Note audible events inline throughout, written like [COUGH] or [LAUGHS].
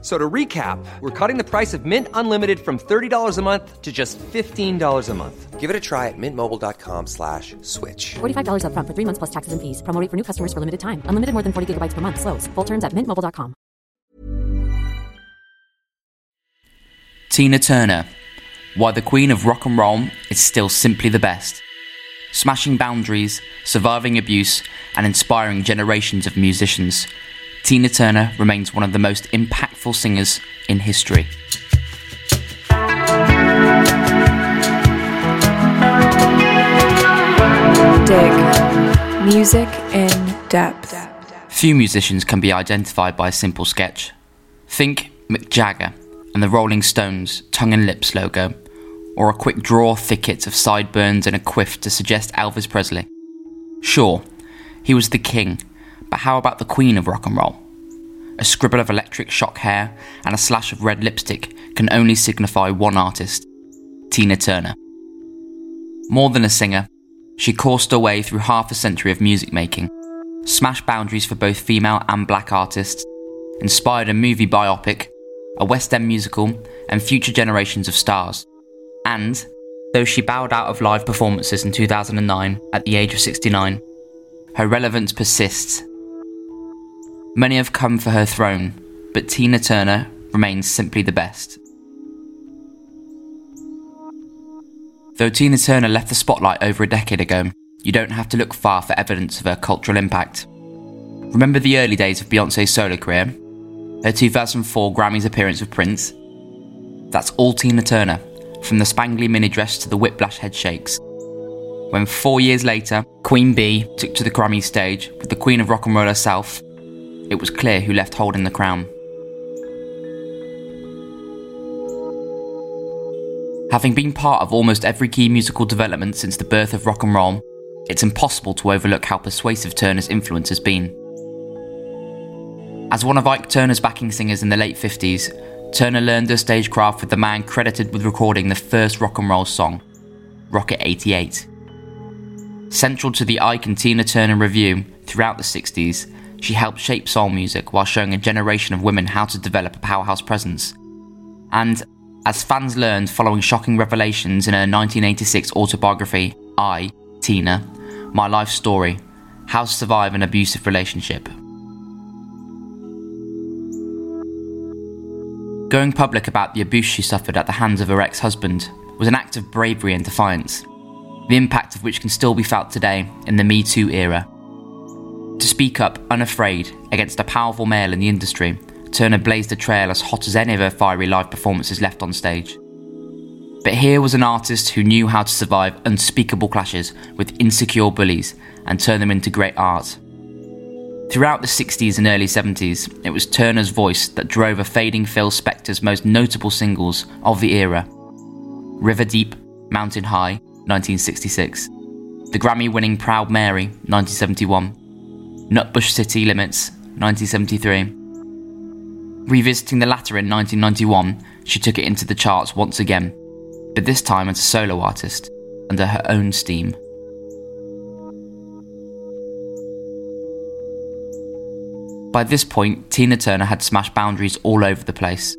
F- So to recap, we're cutting the price of Mint Unlimited from $30 a month to just $15 a month. Give it a try at mintmobile.com slash switch. $45 upfront for three months plus taxes and fees. Promo rate for new customers for limited time. Unlimited more than 40 gigabytes per month. Slows. Full terms at mintmobile.com. Tina Turner, why the Queen of Rock and Roll is still simply the best. Smashing boundaries, surviving abuse, and inspiring generations of musicians, Tina Turner remains one of the most impactful singers in history. Dig. Music in depth. Few musicians can be identified by a simple sketch. Think Mick Jagger and the Rolling Stones tongue and lips logo, or a quick draw thicket of sideburns and a quiff to suggest Elvis Presley. Sure, he was the king, but how about the queen of rock and roll? A scribble of electric shock hair and a slash of red lipstick can only signify one artist Tina Turner. More than a singer, she coursed her way through half a century of music making, smashed boundaries for both female and black artists, inspired a movie biopic, a West End musical, and future generations of stars. And, though she bowed out of live performances in 2009 at the age of 69, her relevance persists. Many have come for her throne, but Tina Turner remains simply the best. Though Tina Turner left the spotlight over a decade ago, you don't have to look far for evidence of her cultural impact. Remember the early days of Beyonce's solo career? Her 2004 Grammys appearance with Prince? That's all Tina Turner, from the spangly mini dress to the whiplash head shakes. When four years later, Queen Bey took to the Grammy stage with the Queen of Rock and Roll herself, it was clear who left holding the crown. Having been part of almost every key musical development since the birth of rock and roll, it's impossible to overlook how persuasive Turner's influence has been. As one of Ike Turner's backing singers in the late 50s, Turner learned her stagecraft with the man credited with recording the first rock and roll song, Rocket 88. Central to the Ike and Tina Turner Revue throughout the 60s, she helped shape soul music while showing a generation of women how to develop a powerhouse presence. And as fans learned following shocking revelations in her 1986 autobiography, I, Tina, My Life Story How to Survive an Abusive Relationship. Going public about the abuse she suffered at the hands of her ex husband was an act of bravery and defiance, the impact of which can still be felt today in the Me Too era. To speak up unafraid against a powerful male in the industry, Turner blazed a trail as hot as any of her fiery live performances left on stage. But here was an artist who knew how to survive unspeakable clashes with insecure bullies and turn them into great art. Throughout the 60s and early 70s, it was Turner's voice that drove a fading Phil Spector's most notable singles of the era River Deep, Mountain High, 1966, the Grammy winning Proud Mary, 1971, Nutbush City Limits, 1973. Revisiting the latter in 1991, she took it into the charts once again, but this time as a solo artist, under her own steam. By this point, Tina Turner had smashed boundaries all over the place.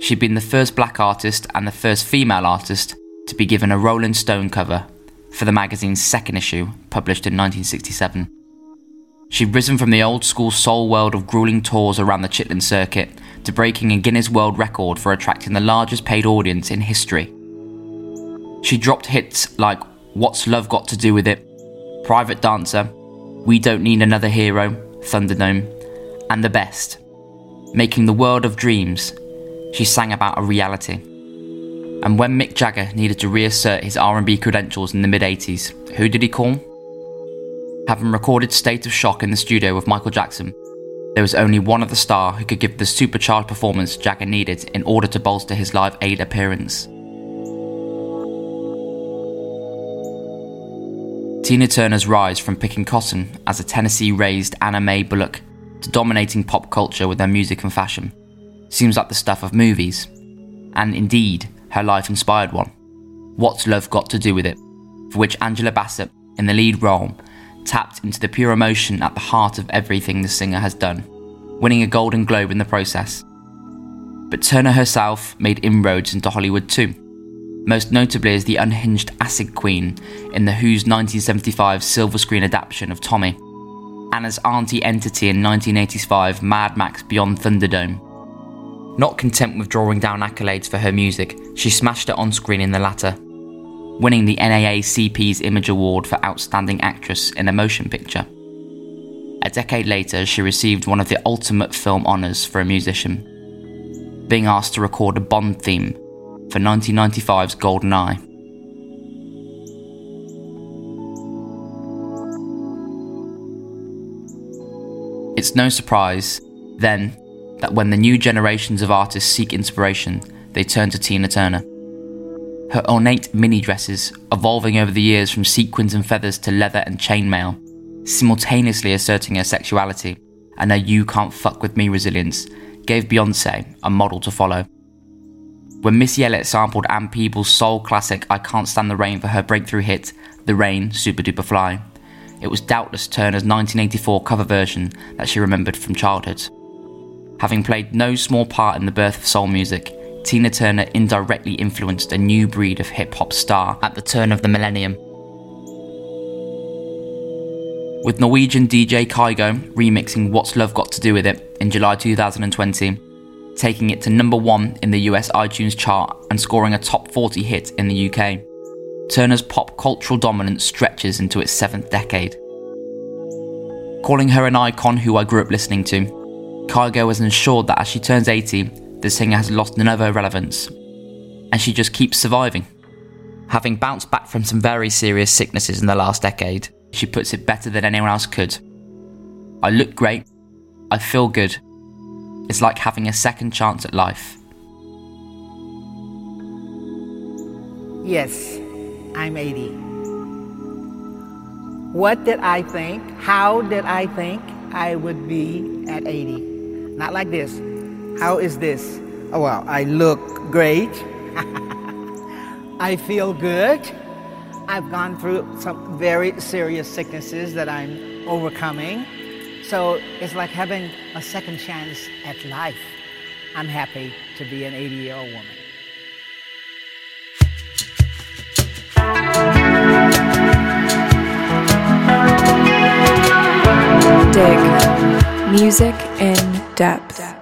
She'd been the first black artist and the first female artist to be given a Rolling Stone cover for the magazine's second issue, published in 1967. She'd risen from the old school soul world of grueling tours around the Chitlin circuit to breaking a Guinness World Record for attracting the largest paid audience in history. She dropped hits like What's Love Got to Do with It, Private Dancer, We Don't Need Another Hero, Thunderdome, and The Best. Making the world of dreams, she sang about a reality. And when Mick Jagger needed to reassert his R&B credentials in the mid-80s, who did he call? Having recorded State of Shock in the studio with Michael Jackson, there was only one other star who could give the supercharged performance Jagger needed in order to bolster his Live Aid appearance. Tina Turner's rise from picking cotton as a Tennessee raised Anna Mae Bullock to dominating pop culture with her music and fashion. Seems like the stuff of movies. And indeed, her life inspired one. What's Love Got to Do with It? For which Angela Bassett, in the lead role, tapped into the pure emotion at the heart of everything the singer has done, winning a Golden Globe in the process. But Turner herself made inroads into Hollywood too, most notably as the unhinged acid queen in The Who's 1975 silver screen adaptation of Tommy, and as Auntie Entity in 1985 Mad Max Beyond Thunderdome. Not content with drawing down accolades for her music, she smashed it on screen in the latter, winning the NAACP's Image Award for Outstanding Actress in a Motion Picture. A decade later, she received one of the ultimate film honours for a musician, being asked to record a Bond theme for 1995's GoldenEye. It's no surprise, then, that when the new generations of artists seek inspiration, they turn to Tina Turner. Her ornate mini dresses, evolving over the years from sequins and feathers to leather and chainmail, simultaneously asserting her sexuality and her you can't fuck with me resilience, gave Beyonce a model to follow. When Missy Elliott sampled Ann Peebles' soul classic I Can't Stand the Rain for her breakthrough hit, The Rain, Supa Dupa Fly, it was doubtless Turner's 1984 cover version that she remembered from childhood. Having played no small part in the birth of soul music, Tina Turner indirectly influenced a new breed of hip hop star at the turn of the millennium. With Norwegian DJ Kygo remixing What's Love Got to Do with It in July 2020, taking it to number one in the US iTunes chart and scoring a top 40 hit in the UK. Turner's pop cultural dominance stretches into its seventh decade. Calling her an icon who I grew up listening to, Kygo has ensured that as she turns 80, the singer has lost none of her relevance, and she just keeps surviving. Having bounced back from some very serious sicknesses in the last decade, she puts it better than anyone else could. I look great, I feel good. It's like having a second chance at life. Yes, I'm 80. What did I think? How did I think I would be at 80? Not like this. How is this? Oh, well, I look great. [LAUGHS] I feel good. I've gone through some very serious sicknesses that I'm overcoming. So it's like having a second chance at life. I'm happy to be an 80 year old woman. Dig. Music in depth.